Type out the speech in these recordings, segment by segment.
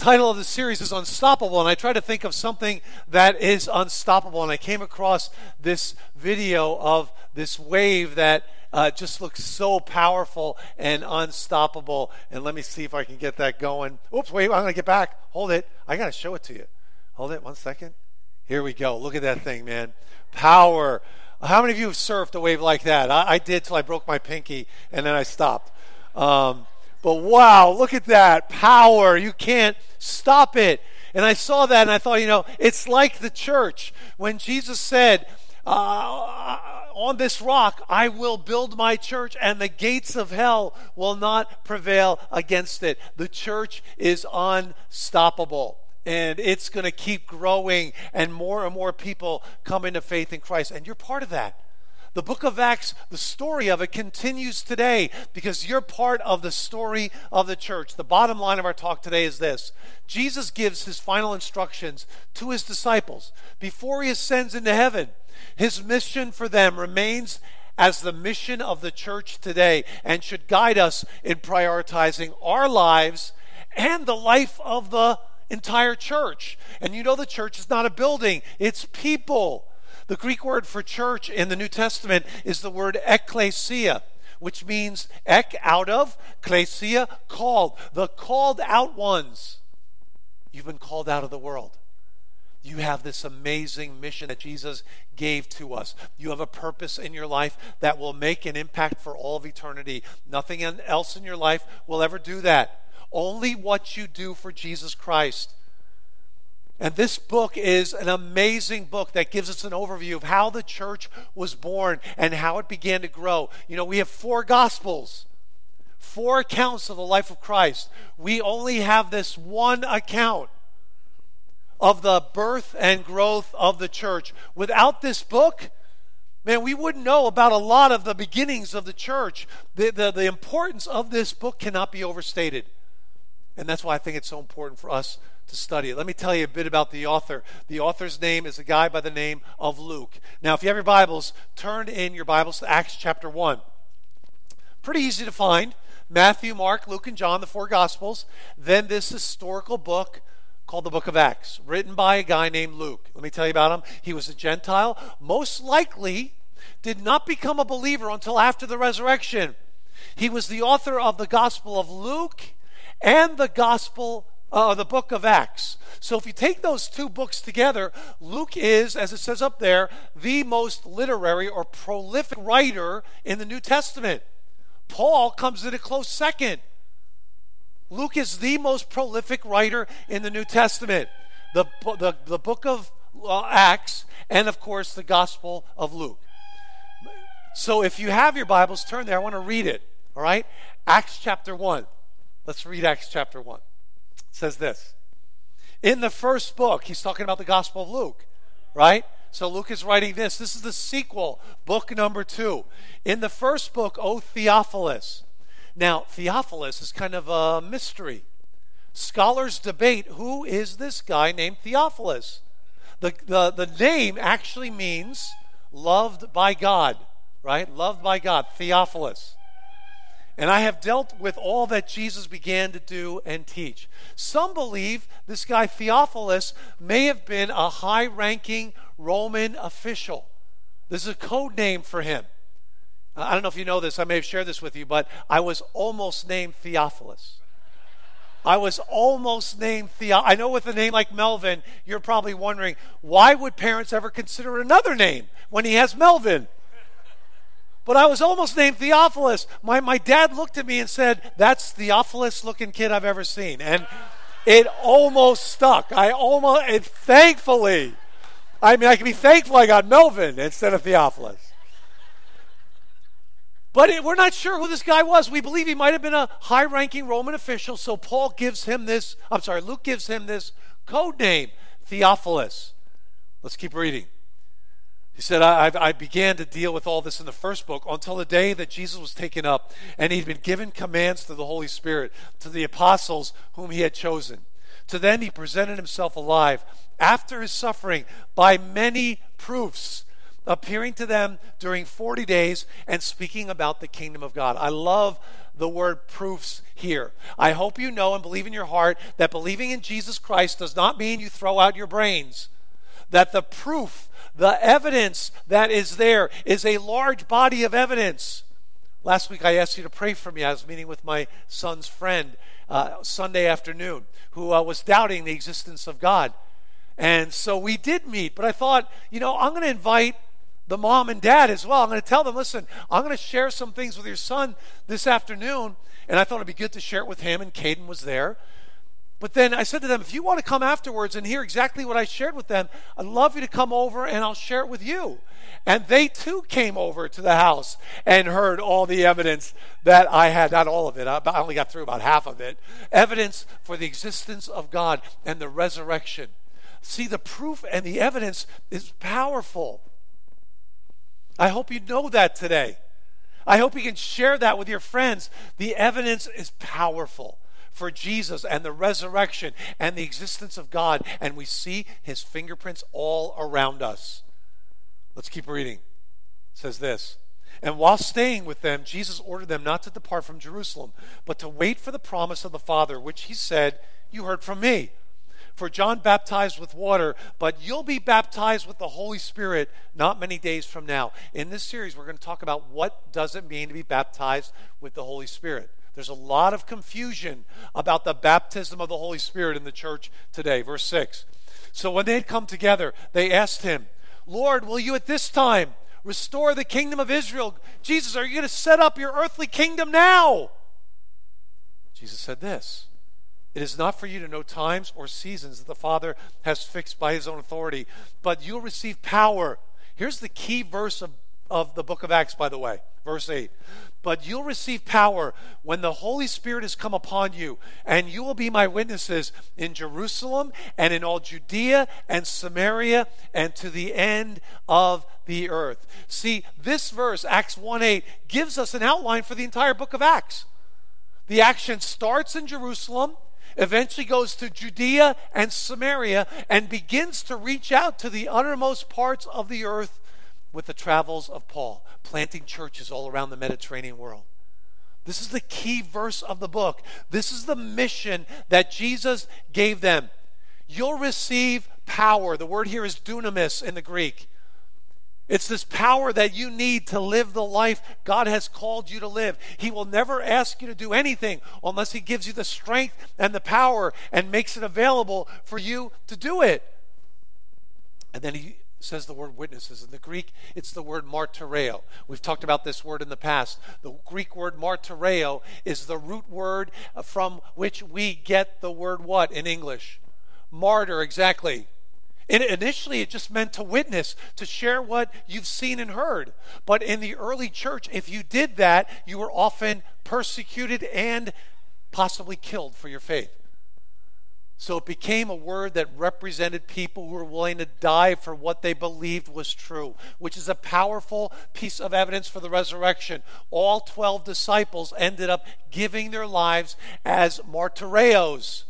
title of the series is Unstoppable, and I try to think of something that is unstoppable, and I came across this video of this wave that uh, just looks so powerful and unstoppable. And let me see if I can get that going. Oops, wait, I'm going to get back. Hold it. I got to show it to you. Hold it one second. Here we go. Look at that thing, man. Power. How many of you have surfed a wave like that? I, I did till I broke my pinky, and then I stopped. Um, but wow, look at that power. You can't stop it. And I saw that and I thought, you know, it's like the church. When Jesus said, uh, on this rock I will build my church, and the gates of hell will not prevail against it. The church is unstoppable. And it's going to keep growing, and more and more people come into faith in Christ. And you're part of that. The book of Acts, the story of it continues today because you're part of the story of the church. The bottom line of our talk today is this Jesus gives his final instructions to his disciples before he ascends into heaven. His mission for them remains as the mission of the church today and should guide us in prioritizing our lives and the life of the entire church. And you know, the church is not a building, it's people. The Greek word for church in the New Testament is the word ekklesia, which means ek, out of, klesia, called. The called out ones. You've been called out of the world. You have this amazing mission that Jesus gave to us. You have a purpose in your life that will make an impact for all of eternity. Nothing else in your life will ever do that. Only what you do for Jesus Christ. And this book is an amazing book that gives us an overview of how the church was born and how it began to grow. You know, we have four gospels, four accounts of the life of Christ. We only have this one account of the birth and growth of the church. Without this book, man, we wouldn't know about a lot of the beginnings of the church. The, the, the importance of this book cannot be overstated. And that's why I think it's so important for us to study it. Let me tell you a bit about the author. The author's name is a guy by the name of Luke. Now, if you have your Bibles, turn in your Bibles to Acts chapter 1. Pretty easy to find Matthew, Mark, Luke, and John, the four Gospels. Then this historical book called the book of Acts, written by a guy named Luke. Let me tell you about him. He was a Gentile, most likely did not become a believer until after the resurrection. He was the author of the Gospel of Luke and the Gospel uh, the book of Acts. So if you take those two books together, Luke is, as it says up there, the most literary or prolific writer in the New Testament. Paul comes in a close second. Luke is the most prolific writer in the New Testament. The, the, the book of uh, Acts, and of course, the Gospel of Luke. So if you have your Bibles, turn there. I want to read it. All right? Acts chapter 1. Let's read Acts chapter 1 says this. In the first book, he's talking about the Gospel of Luke, right? So Luke is writing this. This is the sequel, book number two. In the first book, O Theophilus. Now, Theophilus is kind of a mystery. Scholars debate who is this guy named Theophilus. The, the, the name actually means loved by God, right? Loved by God, Theophilus. And I have dealt with all that Jesus began to do and teach. Some believe this guy Theophilus may have been a high ranking Roman official. This is a code name for him. I don't know if you know this, I may have shared this with you, but I was almost named Theophilus. I was almost named Theo. I know with a name like Melvin, you're probably wondering why would parents ever consider another name when he has Melvin? But I was almost named Theophilus. My, my dad looked at me and said, That's Theophilus looking kid I've ever seen. And it almost stuck. I almost, it, thankfully, I mean, I can be thankful I got Melvin instead of Theophilus. But it, we're not sure who this guy was. We believe he might have been a high ranking Roman official. So Paul gives him this, I'm sorry, Luke gives him this code name, Theophilus. Let's keep reading. He said, I, I, began to deal with all this in the first book until the day that Jesus was taken up and he'd been given commands to the Holy Spirit, to the apostles whom he had chosen. To them he presented himself alive after his suffering by many proofs, appearing to them during 40 days and speaking about the kingdom of God. I love the word proofs here. I hope you know and believe in your heart that believing in Jesus Christ does not mean you throw out your brains. That the proof, the evidence that is there is a large body of evidence. Last week I asked you to pray for me. I was meeting with my son's friend uh, Sunday afternoon who uh, was doubting the existence of God. And so we did meet, but I thought, you know, I'm going to invite the mom and dad as well. I'm going to tell them, listen, I'm going to share some things with your son this afternoon. And I thought it'd be good to share it with him, and Caden was there. But then I said to them, if you want to come afterwards and hear exactly what I shared with them, I'd love you to come over and I'll share it with you. And they too came over to the house and heard all the evidence that I had, not all of it, I only got through about half of it. Evidence for the existence of God and the resurrection. See, the proof and the evidence is powerful. I hope you know that today. I hope you can share that with your friends. The evidence is powerful for Jesus and the resurrection and the existence of God, and we see his fingerprints all around us. Let's keep reading. It says this. And while staying with them, Jesus ordered them not to depart from Jerusalem, but to wait for the promise of the Father, which he said, You heard from me. For John baptized with water, but you'll be baptized with the Holy Spirit not many days from now. In this series, we're going to talk about what does it mean to be baptized with the Holy Spirit. There's a lot of confusion about the baptism of the Holy Spirit in the church today. Verse 6. So when they had come together, they asked him, Lord, will you at this time restore the kingdom of Israel? Jesus, are you going to set up your earthly kingdom now? Jesus said this it is not for you to know times or seasons that the Father has fixed by his own authority, but you'll receive power. Here's the key verse of, of the book of Acts, by the way, verse 8. But you'll receive power when the Holy Spirit has come upon you, and you will be my witnesses in Jerusalem and in all Judea and Samaria and to the end of the earth. See, this verse, Acts 1 8, gives us an outline for the entire book of Acts. The action starts in Jerusalem eventually goes to Judea and Samaria and begins to reach out to the uttermost parts of the earth with the travels of Paul, planting churches all around the Mediterranean world. This is the key verse of the book. This is the mission that Jesus gave them. You'll receive power. The word here is dunamis in the Greek. It's this power that you need to live the life God has called you to live. He will never ask you to do anything unless He gives you the strength and the power and makes it available for you to do it. And then He says the word witnesses. In the Greek, it's the word martyreo. We've talked about this word in the past. The Greek word martyreo is the root word from which we get the word what in English? Martyr, exactly. And initially, it just meant to witness, to share what you've seen and heard. But in the early church, if you did that, you were often persecuted and possibly killed for your faith. So it became a word that represented people who were willing to die for what they believed was true, which is a powerful piece of evidence for the resurrection. All 12 disciples ended up giving their lives as martyreos,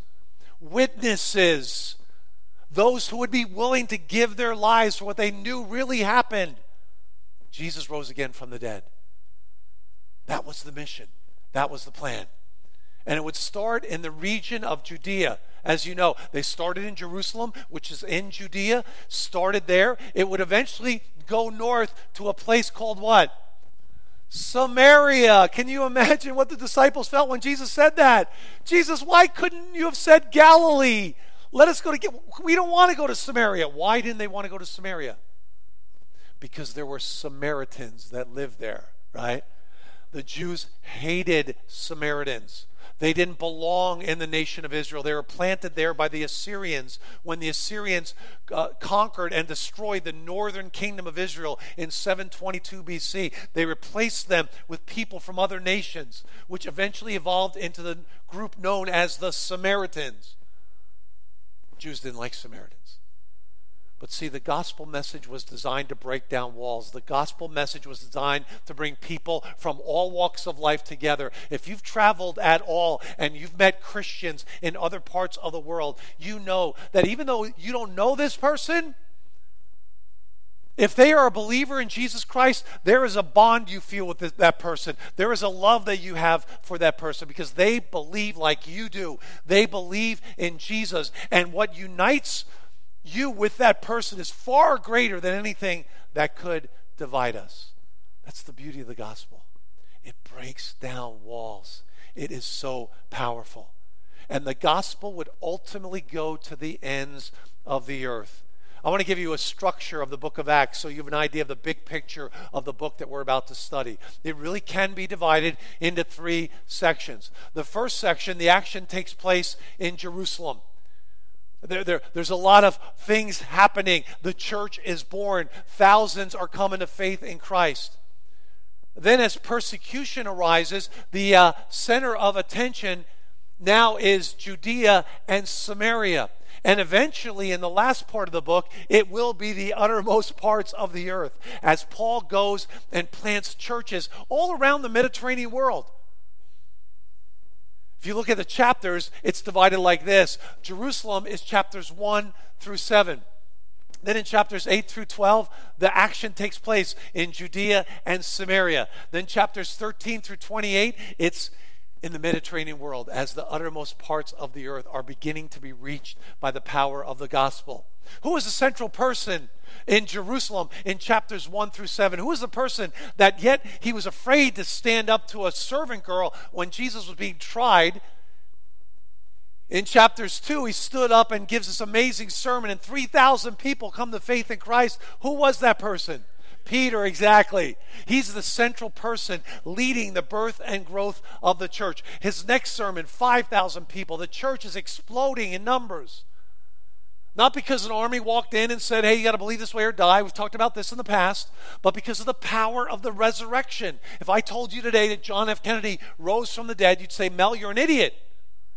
witnesses those who would be willing to give their lives for what they knew really happened. Jesus rose again from the dead. That was the mission, that was the plan. And it would start in the region of Judea. As you know, they started in Jerusalem, which is in Judea, started there. It would eventually go north to a place called what? Samaria. Can you imagine what the disciples felt when Jesus said that? Jesus, why couldn't you have said Galilee? Let us go to. We don't want to go to Samaria. Why didn't they want to go to Samaria? Because there were Samaritans that lived there, right? The Jews hated Samaritans. They didn't belong in the nation of Israel. They were planted there by the Assyrians when the Assyrians uh, conquered and destroyed the northern kingdom of Israel in 722 BC. They replaced them with people from other nations, which eventually evolved into the group known as the Samaritans. Jews didn't like Samaritans. But see, the gospel message was designed to break down walls. The gospel message was designed to bring people from all walks of life together. If you've traveled at all and you've met Christians in other parts of the world, you know that even though you don't know this person, If they are a believer in Jesus Christ, there is a bond you feel with that person. There is a love that you have for that person because they believe like you do. They believe in Jesus. And what unites you with that person is far greater than anything that could divide us. That's the beauty of the gospel. It breaks down walls, it is so powerful. And the gospel would ultimately go to the ends of the earth. I want to give you a structure of the book of Acts so you have an idea of the big picture of the book that we're about to study. It really can be divided into three sections. The first section, the action takes place in Jerusalem. There, there, there's a lot of things happening. The church is born, thousands are coming to faith in Christ. Then, as persecution arises, the uh, center of attention now is Judea and Samaria. And eventually, in the last part of the book, it will be the uttermost parts of the earth as Paul goes and plants churches all around the Mediterranean world. If you look at the chapters, it's divided like this Jerusalem is chapters 1 through 7. Then in chapters 8 through 12, the action takes place in Judea and Samaria. Then chapters 13 through 28, it's in the Mediterranean world as the uttermost parts of the earth are beginning to be reached by the power of the gospel. Who is the central person in Jerusalem in chapters 1 through 7? Who is the person that yet he was afraid to stand up to a servant girl when Jesus was being tried? In chapters 2, he stood up and gives this amazing sermon, and 3,000 people come to faith in Christ. Who was that person? Peter, exactly. He's the central person leading the birth and growth of the church. His next sermon, 5,000 people. The church is exploding in numbers. Not because an army walked in and said, hey, you got to believe this way or die. We've talked about this in the past. But because of the power of the resurrection. If I told you today that John F. Kennedy rose from the dead, you'd say, Mel, you're an idiot.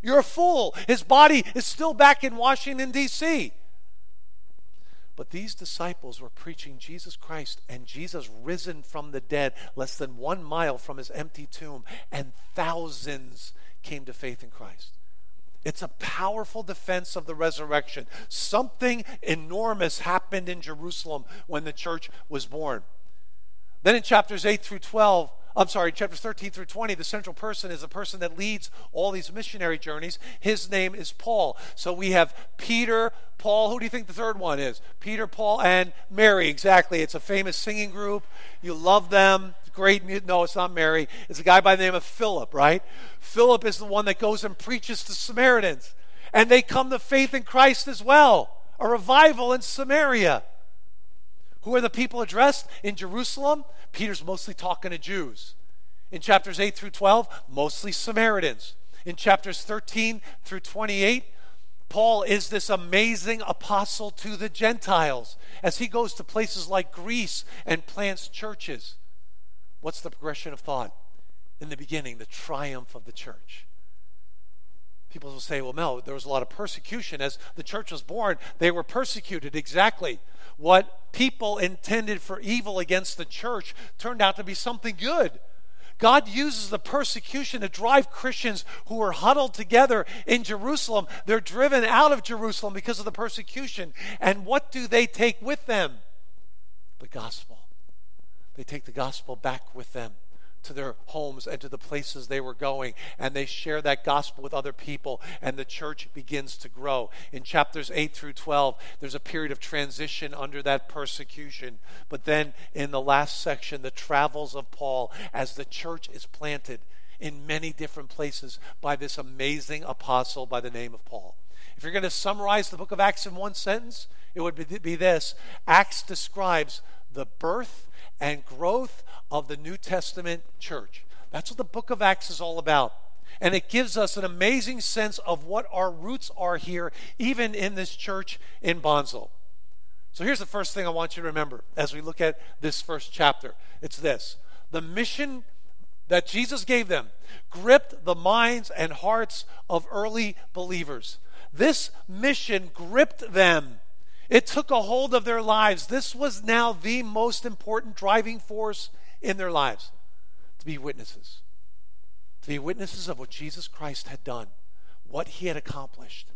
You're a fool. His body is still back in Washington, D.C. But these disciples were preaching Jesus Christ and Jesus risen from the dead less than one mile from his empty tomb, and thousands came to faith in Christ. It's a powerful defense of the resurrection. Something enormous happened in Jerusalem when the church was born. Then in chapters 8 through 12, I'm sorry, chapters 13 through 20, the central person is the person that leads all these missionary journeys. His name is Paul. So we have Peter, Paul. Who do you think the third one is? Peter, Paul, and Mary. Exactly. It's a famous singing group. You love them. Great. No, it's not Mary. It's a guy by the name of Philip, right? Philip is the one that goes and preaches to Samaritans. And they come to faith in Christ as well. A revival in Samaria. Who are the people addressed in Jerusalem? Peter's mostly talking to Jews. In chapters 8 through 12, mostly Samaritans. In chapters 13 through 28, Paul is this amazing apostle to the Gentiles as he goes to places like Greece and plants churches. What's the progression of thought? In the beginning, the triumph of the church. People will say, well, Mel, there was a lot of persecution. As the church was born, they were persecuted. Exactly. What people intended for evil against the church turned out to be something good. God uses the persecution to drive Christians who are huddled together in Jerusalem. They're driven out of Jerusalem because of the persecution. And what do they take with them? The gospel. They take the gospel back with them to their homes and to the places they were going, and they share that gospel with other people, and the church begins to grow. In chapters 8 through 12, there's a period of transition under that persecution. But then in the last section, the travels of Paul as the church is planted in many different places by this amazing apostle by the name of Paul. If you're going to summarize the book of Acts in one sentence, it would be this Acts describes the birth and growth of the New Testament church. That's what the book of Acts is all about. And it gives us an amazing sense of what our roots are here, even in this church in Bonsall. So here's the first thing I want you to remember as we look at this first chapter it's this the mission that Jesus gave them gripped the minds and hearts of early believers. This mission gripped them. It took a hold of their lives. This was now the most important driving force in their lives to be witnesses. To be witnesses of what Jesus Christ had done, what he had accomplished.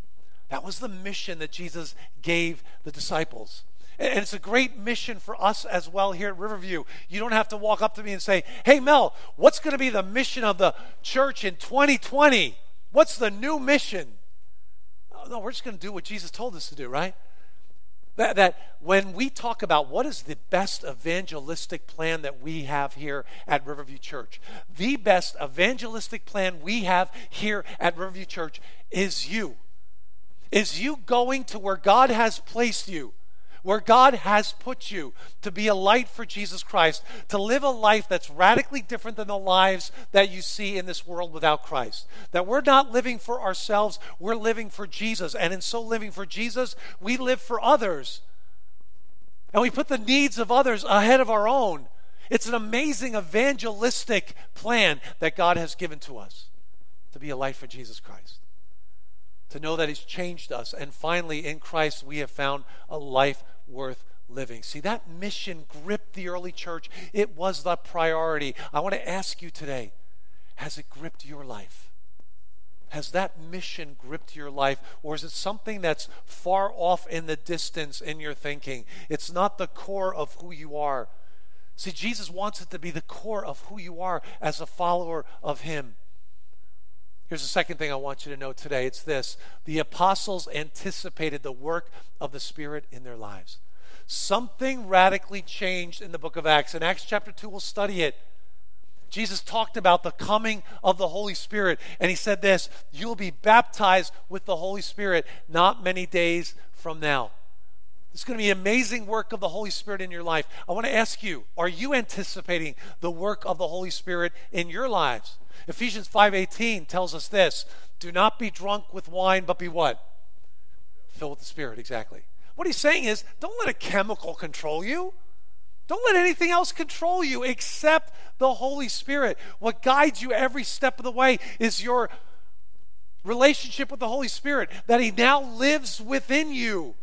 That was the mission that Jesus gave the disciples. And it's a great mission for us as well here at Riverview. You don't have to walk up to me and say, Hey, Mel, what's going to be the mission of the church in 2020? What's the new mission? Oh, no, we're just going to do what Jesus told us to do, right? That, that when we talk about what is the best evangelistic plan that we have here at Riverview Church, the best evangelistic plan we have here at Riverview Church is you. Is you going to where God has placed you where God has put you to be a light for Jesus Christ, to live a life that's radically different than the lives that you see in this world without Christ. That we're not living for ourselves, we're living for Jesus. And in so living for Jesus, we live for others. And we put the needs of others ahead of our own. It's an amazing evangelistic plan that God has given to us to be a light for Jesus Christ to know that He's changed us. And finally, in Christ, we have found a life worth living. See, that mission gripped the early church. It was the priority. I want to ask you today has it gripped your life? Has that mission gripped your life? Or is it something that's far off in the distance in your thinking? It's not the core of who you are. See, Jesus wants it to be the core of who you are as a follower of Him. Here's the second thing I want you to know today it's this the apostles anticipated the work of the Spirit in their lives. Something radically changed in the book of Acts. In Acts chapter 2, we'll study it. Jesus talked about the coming of the Holy Spirit, and he said this You'll be baptized with the Holy Spirit not many days from now. It's going to be amazing work of the Holy Spirit in your life. I want to ask you, are you anticipating the work of the Holy Spirit in your lives? Ephesians 5:18 tells us this, do not be drunk with wine, but be what? Filled with the Spirit, exactly. What he's saying is, don't let a chemical control you. Don't let anything else control you except the Holy Spirit. What guides you every step of the way is your relationship with the Holy Spirit, that He now lives within you.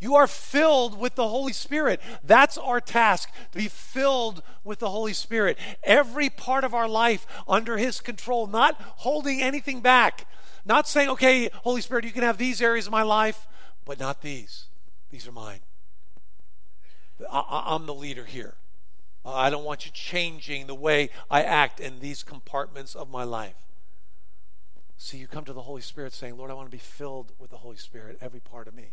You are filled with the Holy Spirit. That's our task, to be filled with the Holy Spirit. Every part of our life under His control, not holding anything back. Not saying, okay, Holy Spirit, you can have these areas of my life, but not these. These are mine. I, am the leader here. I don't want you changing the way I act in these compartments of my life. See, you come to the Holy Spirit saying, Lord, I want to be filled with the Holy Spirit, every part of me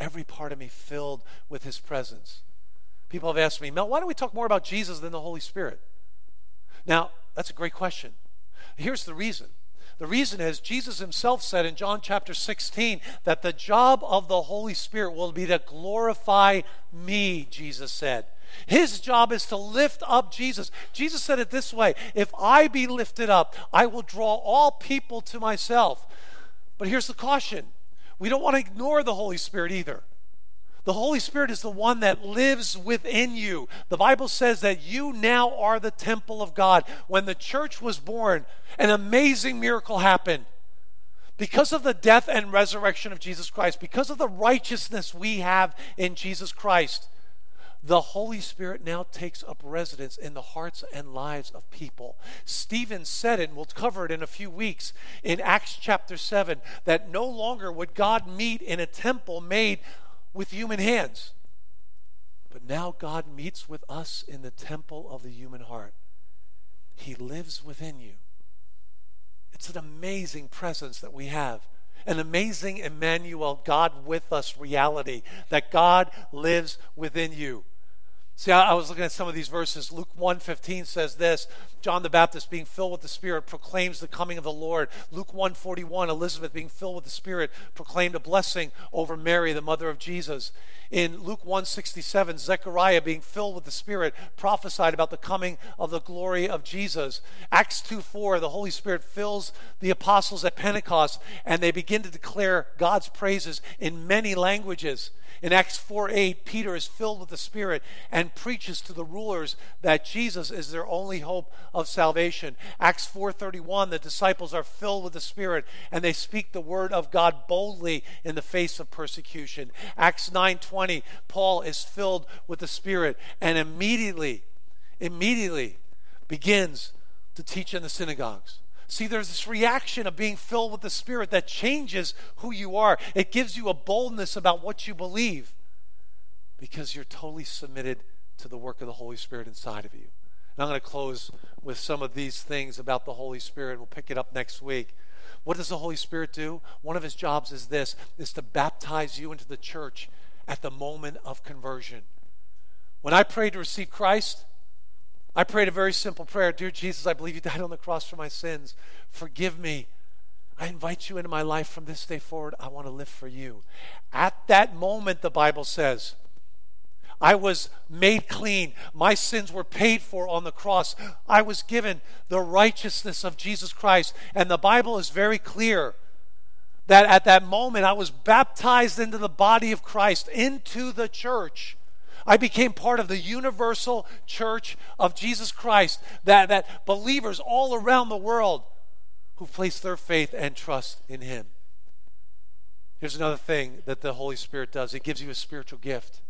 every part of me filled with his presence. People have asked me, Mel, why don't we talk more about Jesus than the Holy Spirit? Now, that's a great question. Here's the reason. The reason is Jesus himself said in John chapter 16 that the job of the Holy Spirit will be to glorify me, Jesus said. His job is to lift up Jesus. Jesus said it this way If I be lifted up, I will draw all people to myself. But here's the caution we don't want to ignore the Holy Spirit either. The Holy Spirit is the one that lives within you. The Bible says that you now are the temple of God. When the church was born, an amazing miracle happened. Because of the death and resurrection of Jesus Christ, because of the righteousness we have in Jesus Christ, the Holy Spirit now takes up residence in the hearts and lives of people. Stephen said it, and we'll cover it in a few weeks in Acts chapter 7, that no longer would God meet in a temple made with human hands. But now God meets with us in the temple of the human heart. He lives within you. It's an amazing presence that we have an amazing Emmanuel, God with us reality, that God lives within you. See, I, was looking at some of these verses. Luke 1:15 says this, John the Baptist being filled with the Spirit proclaims the coming of the Lord. Luke 1:41, Elizabeth being filled with the Spirit proclaimed a blessing over Mary, the mother of Jesus. In Luke 1:67, Zechariah being filled with the Spirit prophesied about the coming of the glory of Jesus. Acts 2:4, the Holy Spirit fills the apostles at Pentecost and they begin to declare God's praises in many languages. In Acts 4 8, Peter is filled with the Spirit and preaches to the rulers that Jesus is their only hope of salvation. Acts 4:31, the disciples are filled with the Spirit and they speak the word of God boldly in the face of persecution. Acts 9:20, Paul is filled with the Spirit and immediately, immediately begins to teach in the synagogues. See, there's this reaction of being filled with the Spirit that changes who you are. It gives you a boldness about what you believe. Because you're totally submitted to the work of the Holy Spirit inside of you. And I'm going to close with some of these things about the Holy Spirit. We'll pick it up next week. What does the Holy Spirit do? One of his jobs is this is to baptize you into the church at the moment of conversion. When I prayed to receive Christ, I prayed a very simple prayer Dear Jesus, I believe you died on the cross for my sins. Forgive me. I invite you into my life from this day forward. I want to live for you. At that moment, the Bible says, I was made clean. My sins were paid for on the cross. I was given the righteousness of Jesus Christ. And the Bible is very clear that at that moment I was baptized into the body of Christ, into the church. I became part of the universal church of Jesus Christ, that, that believers all around the world who place their faith and trust in Him. Here's another thing that the Holy Spirit does it gives you a spiritual gift.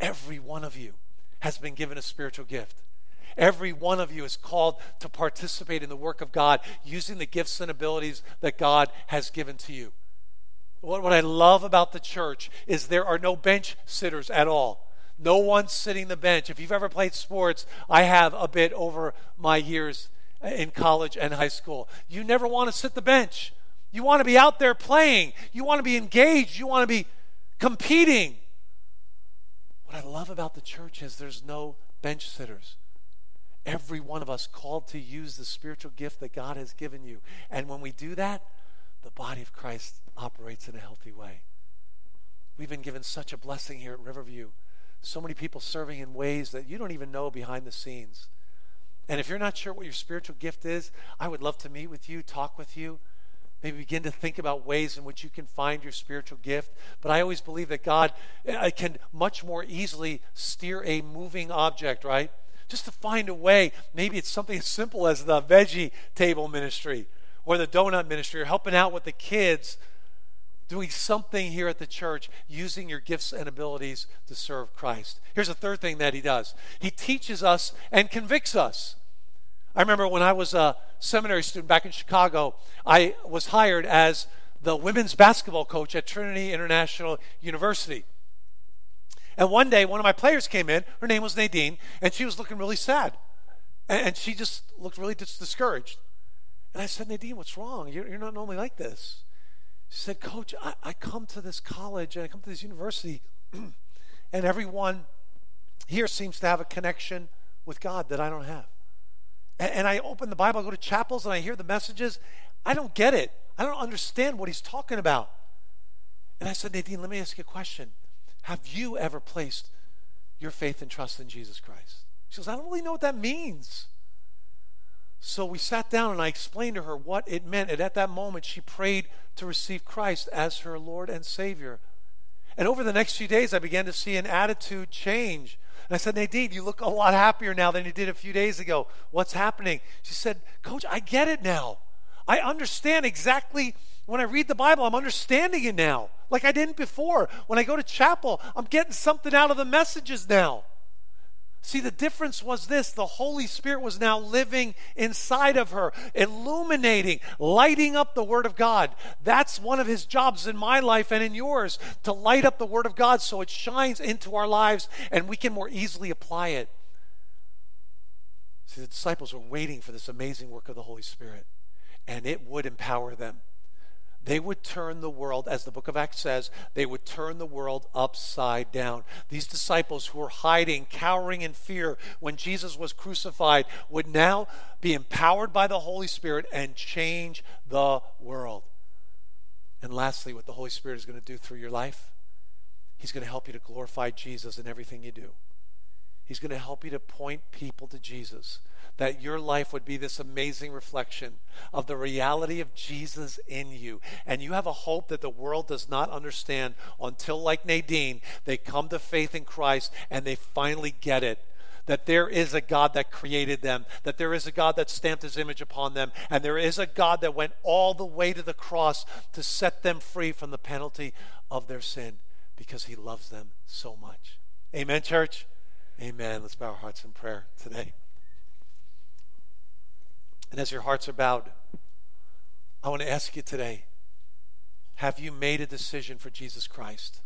Every one of you has been given a spiritual gift. Every one of you is called to participate in the work of God using the gifts and abilities that God has given to you. What, what I love about the church is there are no bench sitters at all. No one's sitting the bench. If you've ever played sports, I have a bit over my years in college and high school. You never want to sit the bench. You want to be out there playing. You want to be engaged. You want to be competing. What I love about the church is there's no bench sitters. Every one of us called to use the spiritual gift that God has given you. And when we do that, the body of Christ operates in a healthy way. We've been given such a blessing here at Riverview. So many people serving in ways that you don't even know behind the scenes. And if you're not sure what your spiritual gift is, I would love to meet with you, talk with you, maybe begin to think about ways in which you can find your spiritual gift. But I always believe that God uh, can much more easily steer a moving object, right? Just to find a way. Maybe it's something as simple as the veggie table ministry or the donut ministry or helping out with the kids doing something here at the church, using your gifts and abilities to serve Christ. Here's a third thing that he does he teaches us and convicts us. I remember when I was a seminary student back in Chicago, I was hired as the women's basketball coach at Trinity International University. And one day, one of my players came in. Her name was Nadine, and she was looking really sad. And, she just looked really discouraged. And I said, Nadine, what's wrong? You're, you're not normally like this. She said, Coach, I, I come to this college and I come to this university, and everyone here seems to have a connection with God that I don't have. And, and I open the Bible, I go to chapels, and I hear the messages. I don't get it. I don't understand what he's talking about. And I said, Nadine, let me ask you a question. Have you ever placed your faith and trust in Jesus Christ? She goes, I don't really know what that means. So we sat down and I explained to her what it meant. And at that moment, she prayed to receive Christ as her Lord and Savior. And over the next few days, I began to see an attitude change. And I said, Nadine, you look a lot happier now than you did a few days ago. What's happening? She said, Coach, I get it now. I understand exactly when I read the Bible, I'm understanding it now, like I didn't before. When I go to chapel, I'm getting something out of the messages now. See, the difference was this the Holy Spirit was now living inside of her, illuminating, lighting up the Word of God. That's one of His jobs in my life and in yours to light up the Word of God so it shines into our lives and we can more easily apply it. See, the disciples were waiting for this amazing work of the Holy Spirit, and it would empower them they would turn the world, as the book of Acts says, they would turn the world upside down. These disciples who were hiding, cowering in fear when Jesus was crucified would now be empowered by the Holy Spirit and change the world. And lastly, what the Holy Spirit is going to do through your life, He's going to help you to glorify Jesus in everything you do. He's going to help you to point people to Jesus that your life would be this amazing reflection of the reality of Jesus in you. And you have a hope that the world does not understand until, like Nadine, they come to faith in Christ and they finally get it that there is a God that created them, that there is a God that stamped his image upon them, and there is a God that went all the way to the cross to set them free from the penalty of their sin because he loves them so much. Amen, church? Amen. Let's bow our hearts in prayer today. And as your hearts are bowed, I want to ask you today have you made a decision for Jesus Christ?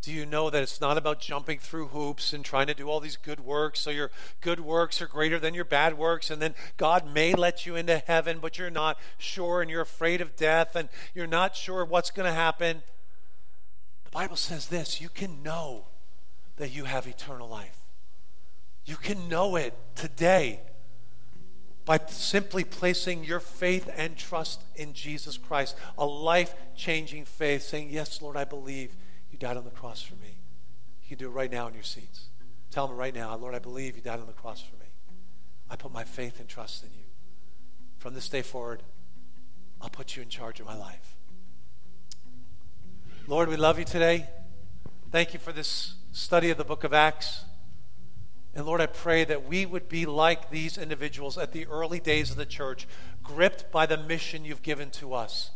Do you know that it's not about jumping through hoops and trying to do all these good works so your good works are greater than your bad works and then God may let you into heaven but you're not sure and you're afraid of death and you're not sure what's going to happen? The Bible says this, you can know that you have eternal life. You can know it today by simply placing your faith and trust in Jesus Christ, a life changing faith, saying, Yes, Lord, I believe you died on the cross for me. You can do it right now in your seats. Tell them right now, Lord, I believe you died on the cross for me. I put my faith and trust in you. From this day forward, I'll put you in charge of my life. Lord, we love you today. Thank you for this study of the book of Acts. And Lord, I pray that we would be like these individuals at the early days of the church, gripped by the mission you've given to us,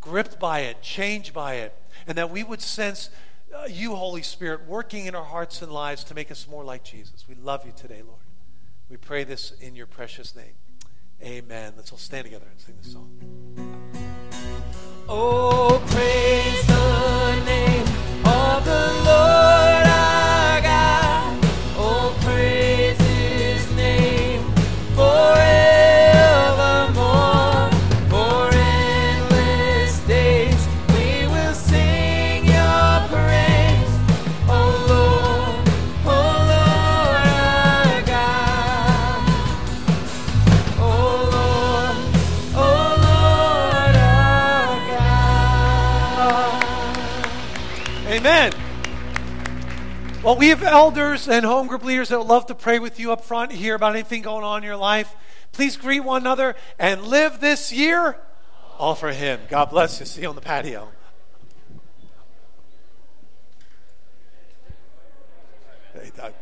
gripped by it, changed by it, and that we would sense uh, you, Holy Spirit, working in our hearts and lives to make us more like Jesus. We love you today, Lord. We pray this in your precious name. Amen. Let's all stand together and sing this song. Oh, praise Well, we have elders and home group leaders that would love to pray with you up front here about anything going on in your life. Please greet one another and live this year all for Him. God bless you. See you on the patio. Hey, Doug.